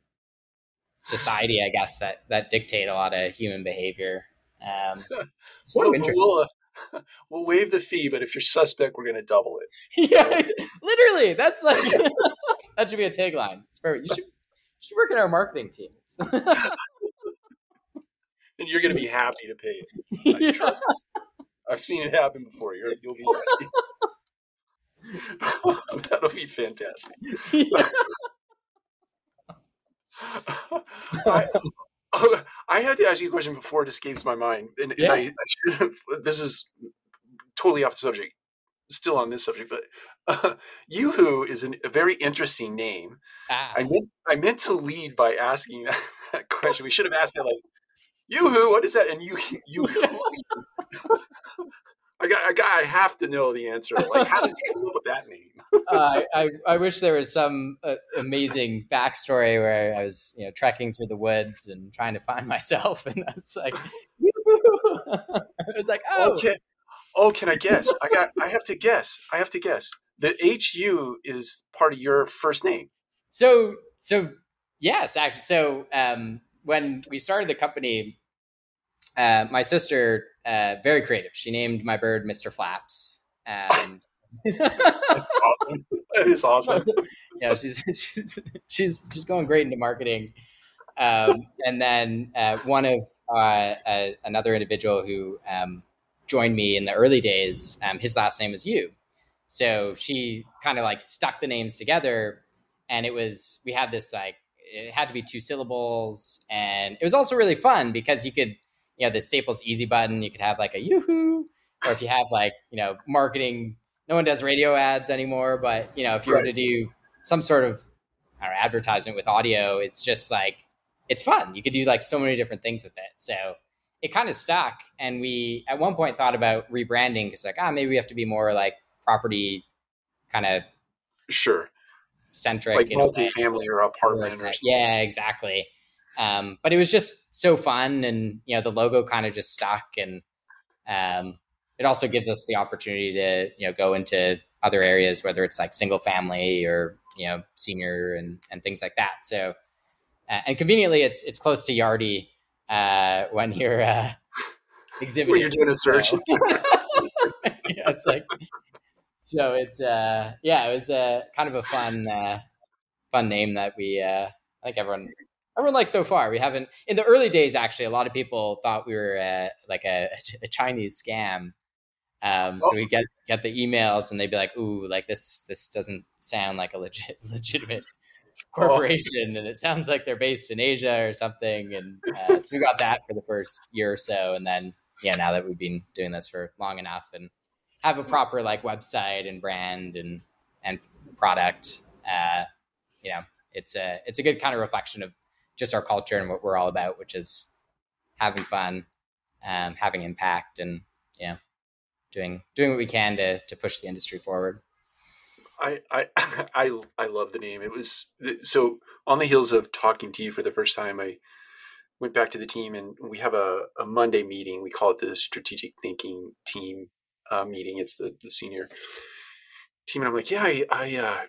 B: society i guess that that dictate a lot of human behavior. Um
A: so we'll, interesting. we'll, uh, we'll waive the fee but if you're suspect we're going to double it.
B: Yeah literally that's like that should be a tagline. It's perfect. You should you should work in our marketing team
A: and you're going to be happy to pay it. Yeah. Trust me. I've seen it happen before. you will be happy. That'll be fantastic. Yeah. I, I, had to ask you a question before it escapes my mind, and, yeah. and I, I this is totally off the subject. Still on this subject, but uh, Yuhu is an, a very interesting name. Ah. I meant I meant to lead by asking that, that question. We should have asked it like Yuhu, what is that? And you, you, I got, I got, I have to know the answer. Like, how did you come up with that name?
B: uh, I, I wish there was some uh, amazing backstory where I was, you know, trekking through the woods and trying to find myself, and I was like, I was like, oh,
A: okay. Oh, can I guess? I got, I have to guess. I have to guess. The HU is part of your first name.
B: So, so yes, actually. So, um, when we started the company, uh, my sister, uh, very creative. She named my bird Mr. Flaps, and that's
A: awesome. Is awesome.
B: yeah, she's she's she's she's going great into marketing. Um, and then uh, one of uh, another individual who um, joined me in the early days, um, his last name is Yu. So she kind of like stuck the names together, and it was we had this like it had to be two syllables, and it was also really fun because you could, you know, the Staples Easy button. You could have like a yoo-hoo, or if you have like you know marketing. No one does radio ads anymore, but you know if you right. were to do some sort of know, advertisement with audio, it's just like it's fun. You could do like so many different things with it. So it kind of stuck, and we at one point thought about rebranding because like ah maybe we have to be more like property kind of
A: sure
B: centric,
A: like multifamily or apartment. Or
B: yeah, exactly. Um, but it was just so fun, and you know, the logo kind of just stuck, and um, it also gives us the opportunity to you know go into other areas, whether it's like single family or you know senior and and things like that. So, uh, and conveniently, it's it's close to Yardi uh, when you're uh, exhibiting.
A: when you're doing a search.
B: Yeah, it's like so it uh, yeah it was a kind of a fun uh, fun name that we uh, I think everyone everyone likes so far. We haven't in the early days actually a lot of people thought we were uh, like a, a, Chinese scam. Um, so oh. we get get the emails and they'd be like, "Ooh, like this this doesn't sound like a legit legitimate oh. corporation, oh. and it sounds like they're based in Asia or something." And uh, so we got that for the first year or so, and then yeah, now that we've been doing this for long enough and have a proper like website and brand and and product, uh, you know, it's a it's a good kind of reflection of just our culture and what we're all about, which is having fun, um, having impact, and you know, doing doing what we can to to push the industry forward.
A: I I I I love the name. It was so on the heels of talking to you for the first time. I went back to the team and we have a, a Monday meeting. We call it the strategic thinking team uh, meeting. It's the the senior team, and I'm like, yeah, I I, uh,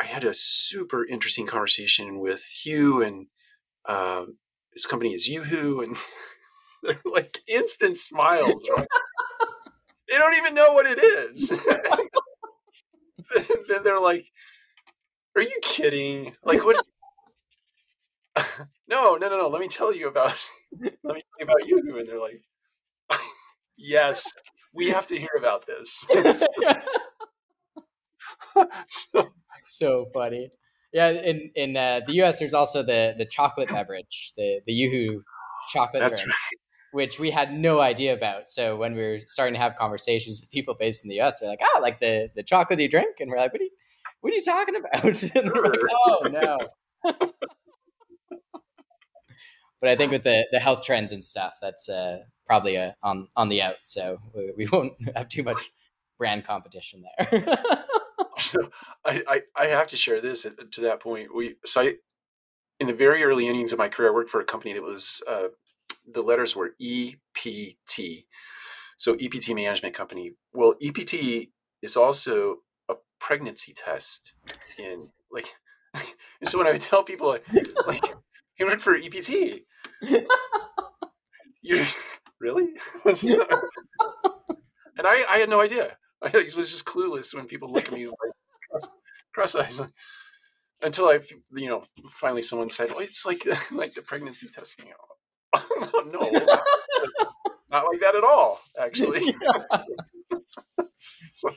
A: I had a super interesting conversation with Hugh, and uh, his company is Yuhu, and they're like instant smiles. Right? they don't even know what it is. then they're like, "Are you kidding? Like what?" no, no, no, no. Let me tell you about. let me tell you about you. And they're like, "Yes, we have to hear about this."
B: so, so funny. Yeah, in in uh, the U.S., there's also the the chocolate beverage, the the Yoo-hoo chocolate That's drink, right. which we had no idea about. So when we were starting to have conversations with people based in the U.S., they're like, "Oh, like the the chocolatey drink," and we're like, "What are you, what are you talking about?" and they're like, "Oh no." But I think with the the health trends and stuff, that's uh, probably a, uh, on on the out. So we, we won't have too much brand competition there.
A: I, I, I have to share this to that point. We so I, in the very early innings of my career, I worked for a company that was uh, the letters were EPT, so EPT management company. Well, EPT is also a pregnancy test, in like. and so when I would tell people like he worked for EPT, you really? and I I had no idea. I was just clueless when people look at me like cross eyes until I, you know, finally someone said, "Oh, it's like like the pregnancy testing." no, not like that at all. Actually. so,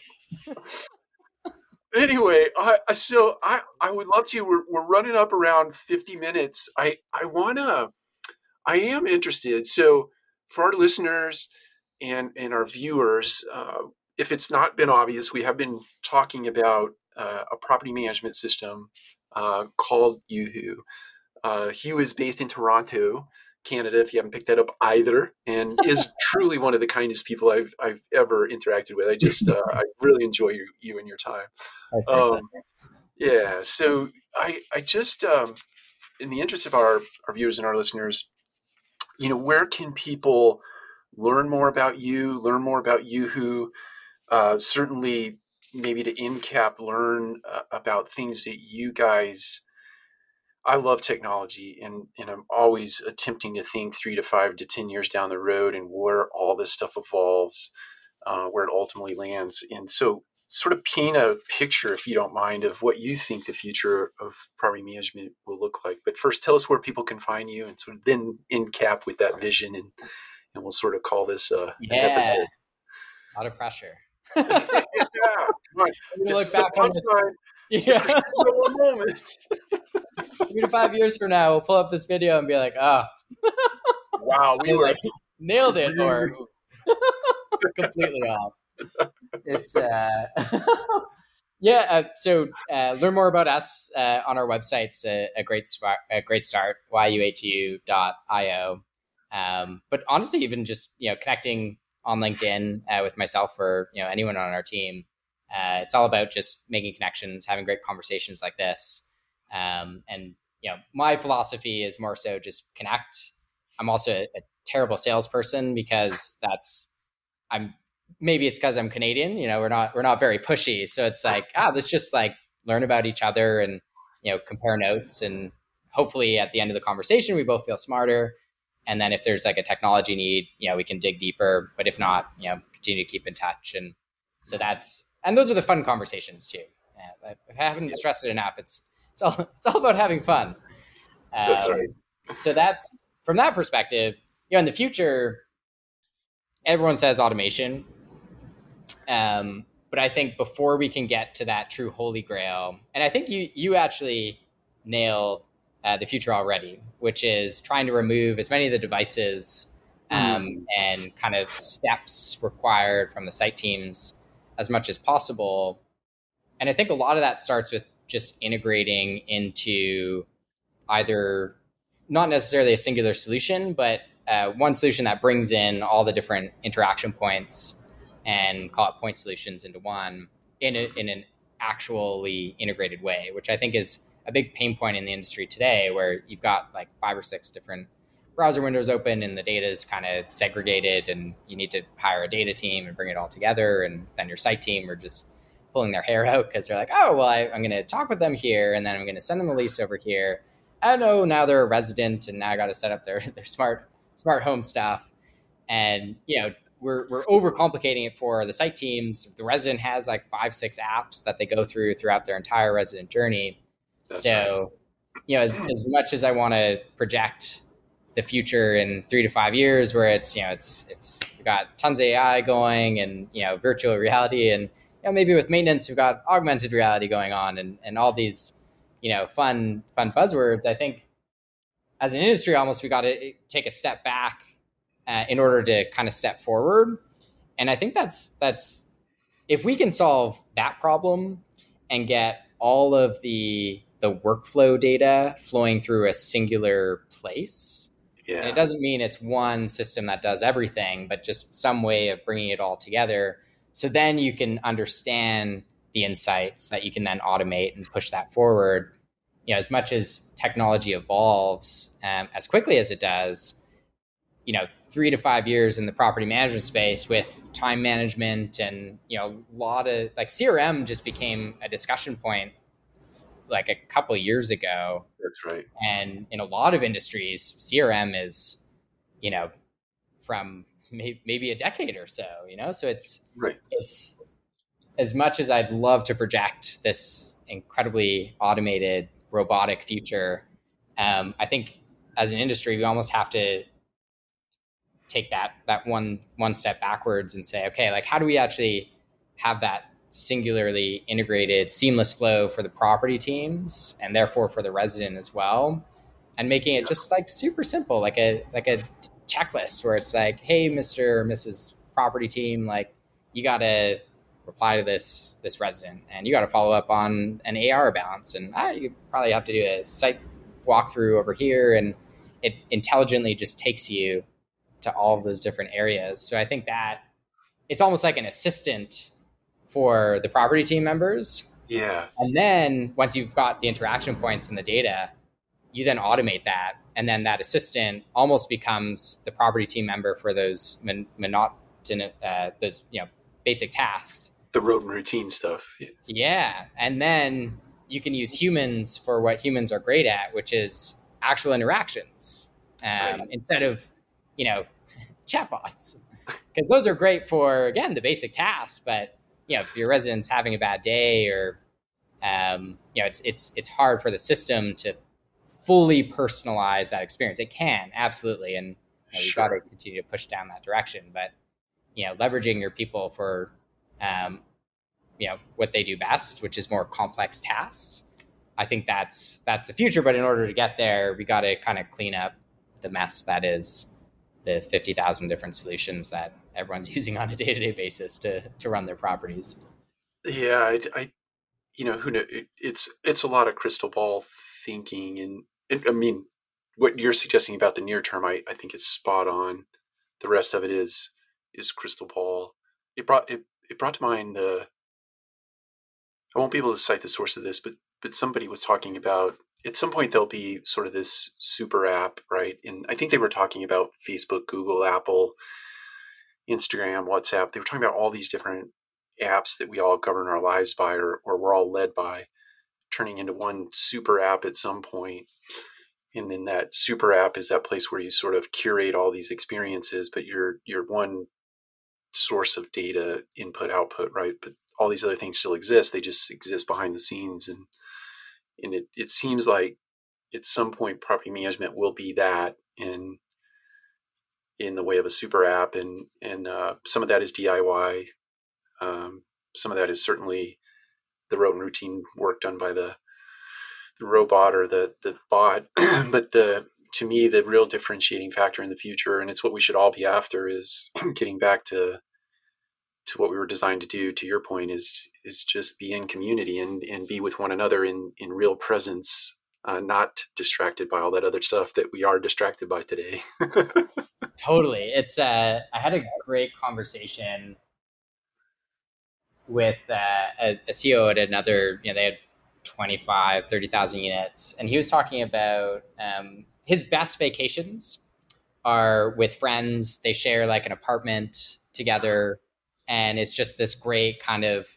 A: anyway, I, so I I would love to. We're we're running up around fifty minutes. I I wanna. I am interested. So for our listeners and and our viewers, uh, if it's not been obvious, we have been talking about uh, a property management system uh, called Yuhu. Uh, Hugh is based in Toronto, Canada. If you haven't picked that up either, and is truly one of the kindest people I've I've ever interacted with. I just uh, I really enjoy you you and your time. Um, yeah. So I I just um, in the interest of our our viewers and our listeners, you know, where can people learn more about you, learn more about Yuhu? Uh, certainly maybe to in-cap learn uh, about things that you guys I love technology and, and I'm always attempting to think three to five to 10 years down the road and where all this stuff evolves, uh, where it ultimately lands. And so, sort of paint a picture, if you don't mind, of what you think the future of property management will look like. But first, tell us where people can find you and sort of then in cap with that vision. And, and we'll sort of call this uh,
B: yeah. an episode. A lot of pressure yeah, right. look back on this. Yeah. Three to five years from now, we'll pull up this video and be like, "Ah,
A: oh. wow, we were
B: like nailed it," or completely off. It's uh, yeah. Uh, so uh, learn more about us uh, on our website's a, a great start. A great start. yuhu.io. Um, but honestly, even just you know connecting on LinkedIn uh, with myself or you know anyone on our team. Uh, it's all about just making connections, having great conversations like this. Um, and you know, my philosophy is more so just connect. I'm also a, a terrible salesperson because that's I'm maybe it's because I'm Canadian. You know, we're not we're not very pushy, so it's like ah, let's just like learn about each other and you know compare notes and hopefully at the end of the conversation we both feel smarter and then if there's like a technology need, you know, we can dig deeper. But if not, you know, continue to keep in touch. And so that's and those are the fun conversations too. Yeah, I haven't stressed it enough. It's it's all it's all about having fun.
A: Um, that's right.
B: so that's from that perspective. You know, in the future, everyone says automation. Um, but I think before we can get to that true holy grail, and I think you you actually nailed uh, the future already, which is trying to remove as many of the devices um, mm. and kind of steps required from the site teams as much as possible. And I think a lot of that starts with just integrating into either not necessarily a singular solution, but uh, one solution that brings in all the different interaction points and call it point solutions into one in, a, in an actually integrated way, which I think is a big pain point in the industry today where you've got like five or six different browser windows open and the data is kind of segregated and you need to hire a data team and bring it all together and then your site team are just pulling their hair out because they're like oh well I, am going to talk with them here and then i'm going to send them a lease over here. I know now they're a resident and now i got to set up their, their smart smart home stuff. And you know we're we're overcomplicating it for the site teams. The resident has like five six apps that they go through throughout their entire resident journey. That's so right. you know as, as much as I want to project the future in three to five years where it's you know it's it's we've got tons of AI going and you know virtual reality and you know maybe with maintenance we've got augmented reality going on and and all these you know fun fun buzzwords. I think as an industry almost we got to take a step back uh, in order to kind of step forward. And I think that's that's if we can solve that problem and get all of the the workflow data flowing through a singular place yeah. And it doesn't mean it's one system that does everything, but just some way of bringing it all together. So then you can understand the insights that you can then automate and push that forward. You know, as much as technology evolves um, as quickly as it does, you know, three to five years in the property management space with time management and you know a lot of like CRM just became a discussion point like a couple years ago.
A: That's right.
B: And in a lot of industries, CRM is, you know, from maybe a decade or so. You know, so it's
A: right.
B: It's as much as I'd love to project this incredibly automated robotic future. Um, I think as an industry, we almost have to take that that one one step backwards and say, okay, like how do we actually have that singularly integrated, seamless flow for the property teams and therefore for the resident as well. And making it just like super simple, like a like a checklist where it's like, hey, Mr. or Mrs. Property Team, like you gotta reply to this this resident and you gotta follow up on an AR balance and ah, you probably have to do a site walkthrough over here and it intelligently just takes you to all of those different areas. So I think that it's almost like an assistant for the property team members.
A: Yeah.
B: And then once you've got the interaction points and the data, you then automate that. And then that assistant almost becomes the property team member for those mon- monotonous, uh, those, you know, basic tasks.
A: The road and routine stuff.
B: Yeah. yeah. And then you can use humans for what humans are great at, which is actual interactions um, right. instead of, you know, chatbots. Because those are great for, again, the basic tasks, but you know, if your resident's having a bad day or, um, you know, it's, it's, it's hard for the system to fully personalize that experience. It can absolutely. And you know, we've got to continue to push down that direction, but, you know, leveraging your people for, um, you know, what they do best, which is more complex tasks. I think that's, that's the future. But in order to get there, we got to kind of clean up the mess that is the 50,000 different solutions that everyone's using on a day to day basis to to run their properties.
A: Yeah, I, I you know, who know, it, it's it's a lot of crystal ball thinking, and, and I mean, what you're suggesting about the near term, I, I think is spot on. The rest of it is is crystal ball. It brought it, it brought to mind the. I won't be able to cite the source of this, but but somebody was talking about at some point there'll be sort of this super app, right? And I think they were talking about Facebook, Google, Apple, Instagram, WhatsApp. They were talking about all these different apps that we all govern our lives by or, or we're all led by, turning into one super app at some point. And then that super app is that place where you sort of curate all these experiences, but you're you're one source of data input output, right? But all these other things still exist. They just exist behind the scenes. And and it, it seems like at some point property management will be that. And in the way of a super app, and and uh, some of that is DIY. Um, some of that is certainly the rote and routine work done by the the robot or the the bot. but the to me, the real differentiating factor in the future, and it's what we should all be after, is getting back to to what we were designed to do. To your point, is is just be in community and and be with one another in in real presence, uh, not distracted by all that other stuff that we are distracted by today.
B: totally. It's uh, I had a great conversation with uh, a, a CEO at another, you know, they had 25, 30,000 units. And he was talking about um, his best vacations are with friends. They share like an apartment together. And it's just this great kind of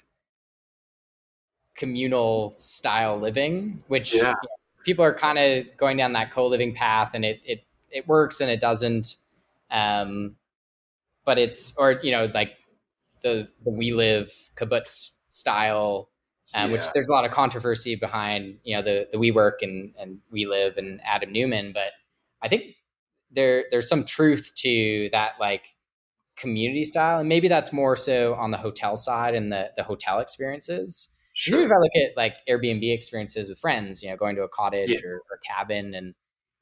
B: communal style living, which yeah. you know, people are kind of going down that co living path and it, it, it works and it doesn't. Um, but it's or you know like the the WeLive kibbutz style um, yeah. which there's a lot of controversy behind you know the the WeWork and and WeLive and Adam Neumann but i think there there's some truth to that like community style and maybe that's more so on the hotel side and the the hotel experiences sure. if i look at like airbnb experiences with friends you know going to a cottage yeah. or, or cabin and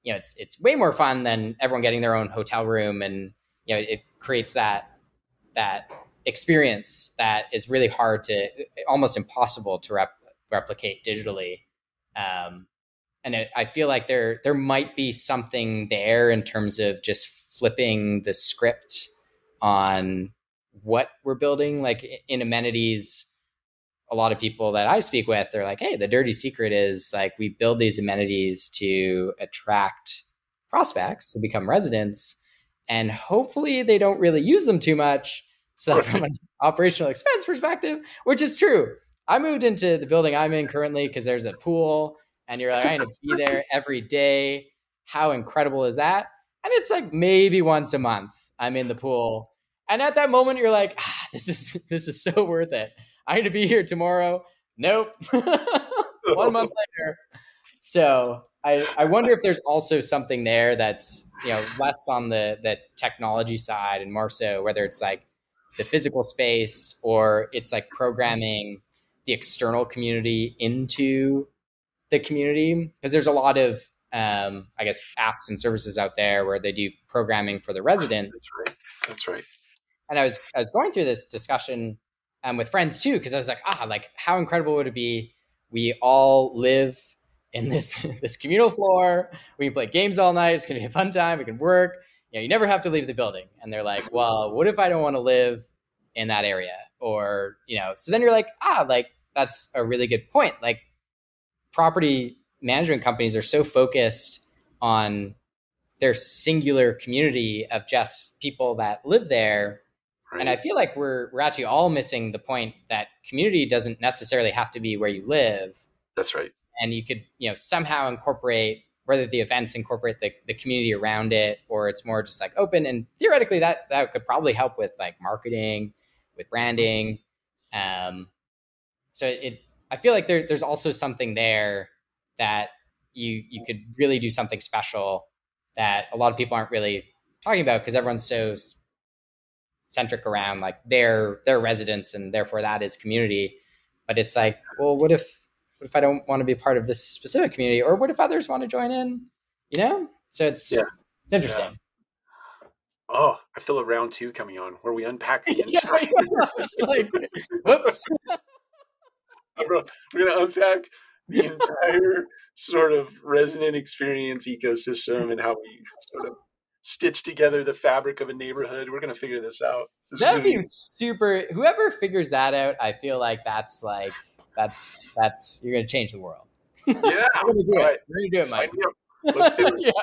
B: you know it's it's way more fun than everyone getting their own hotel room and you know it creates that that experience that is really hard to almost impossible to rep, replicate digitally um, and it, i feel like there there might be something there in terms of just flipping the script on what we're building. Like in amenities a lot of people that i speak with they're like hey the dirty secret is like we build these amenities to attract prospects to become residents and hopefully they don't really use them too much. So from an operational expense perspective which is true i moved into the building i'm in currently because there's a pool and you're like i need to be there every day. How incredible is that? And it's like maybe once a month i'm in the pool. And at that moment you're like ah, this is this is so worth it. I need to be here tomorrow. Nope. One month later. So I, I wonder if there's also something there that's you know less on the the technology side and more so whether it's like the physical space or it's like programming the external community into the community. Because there's a lot of um, I guess apps and services out there where they do programming for the residents.
A: That's right. That's right.
B: And I was I was going through this discussion um, with friends too because I was like, ah, like how incredible would it be? We all live in this this communal floor. We can play games all night. It's gonna be a fun time. We can work. You know, you never have to leave the building. And they're like, well, what if I don't want to live in that area? Or you know, so then you're like, ah, like that's a really good point. Like property management companies are so focused on their singular community of just people that live there. Right. And I feel like we're we're actually all missing the point that community doesn't necessarily have to be where you live.
A: That's right
B: and you could you know somehow incorporate whether the events incorporate the, the community around it or it's more just like open and theoretically that that could probably help with like marketing with branding um, so it i feel like there, there's also something there that you you could really do something special that a lot of people aren't really talking about because everyone's so centric around like their their residents and therefore that is community but it's like well what if what if I don't want to be part of this specific community? Or what if others want to join in? You know? So it's yeah. it's interesting. Yeah.
A: Oh, I feel a round two coming on where we unpack the entire. yeah, like, whoops. We're going to unpack the entire sort of resident experience ecosystem and how we sort of stitch together the fabric of a neighborhood. We're going to figure this out.
B: That'd be super. Whoever figures that out, I feel like that's like that's that's you're gonna change the world.
A: Yeah, we're gonna do
B: it. Right. We're gonna do it, Mike.
A: Let's do it.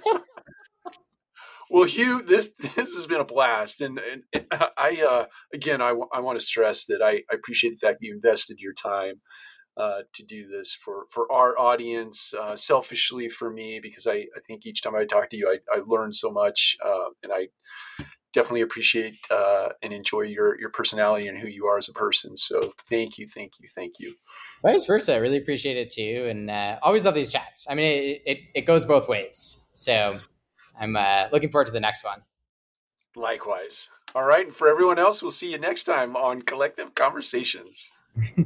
A: yeah. well, Hugh, this this has been a blast, and, and I uh, again I, I want to stress that I, I appreciate the fact that you invested your time uh, to do this for for our audience, uh, selfishly for me because I, I think each time I talk to you, I, I learn so much, uh, and I definitely appreciate uh, and enjoy your your personality and who you are as a person. So thank you, thank you, thank you.
B: Vice versa, I really appreciate it too, and uh, always love these chats. I mean, it, it, it goes both ways. So I'm uh, looking forward to the next one.
A: Likewise. All right, and for everyone else, we'll see you next time on Collective Conversations.